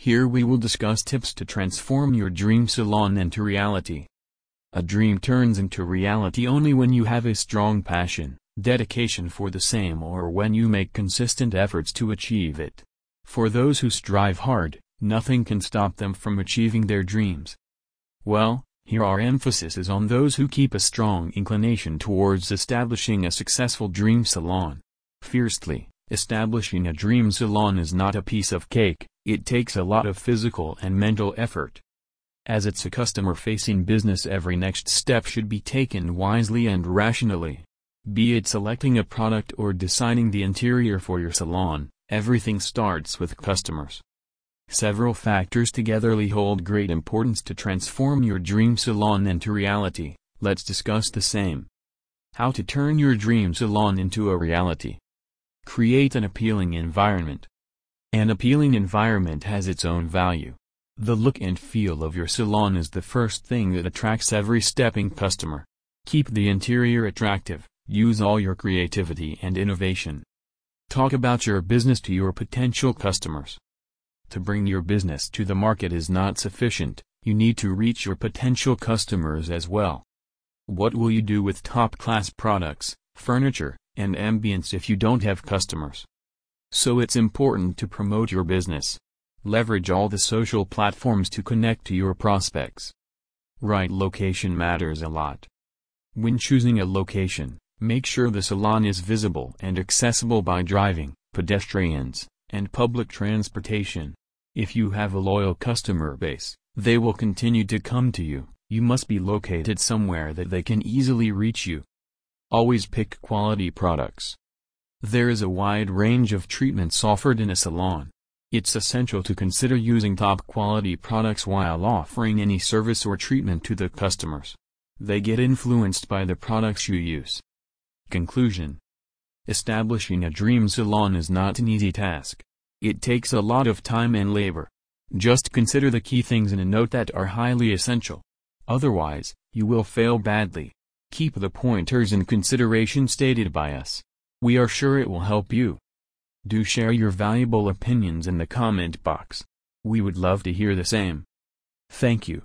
Here we will discuss tips to transform your dream salon into reality. A dream turns into reality only when you have a strong passion, dedication for the same or when you make consistent efforts to achieve it. For those who strive hard, nothing can stop them from achieving their dreams. Well, here our emphasis is on those who keep a strong inclination towards establishing a successful dream salon. Fiercely, establishing a dream salon is not a piece of cake, it takes a lot of physical and mental effort. As it's a customer-facing business every next step should be taken wisely and rationally. Be it selecting a product or designing the interior for your salon, everything starts with customers. Several factors togetherly hold great importance to transform your dream salon into reality, let's discuss the same. How to turn your dream salon into a reality. Create an appealing environment. An appealing environment has its own value. The look and feel of your salon is the first thing that attracts every stepping customer. Keep the interior attractive, use all your creativity and innovation. Talk about your business to your potential customers. To bring your business to the market is not sufficient, you need to reach your potential customers as well. What will you do with top-class products, furniture, and ambience if you don't have customers? So it's important to promote your business. Leverage all the social platforms to connect to your prospects. Right location matters a lot. When choosing a location, make sure the salon is visible and accessible by driving, pedestrians, and public transportation. If you have a loyal customer base, they will continue to come to you, you must be located somewhere that they can easily reach you. Always pick quality products. There is a wide range of treatments offered in a salon. It's essential to consider using top quality products while offering any service or treatment to the customers. They get influenced by the products you use. Conclusion Establishing a dream salon is not an easy task. It takes a lot of time and labor. Just consider the key things in a note that are highly essential. Otherwise, you will fail badly. Keep the pointers in consideration stated by us. We are sure it will help you. Do share your valuable opinions in the comment box. We would love to hear the same. Thank you.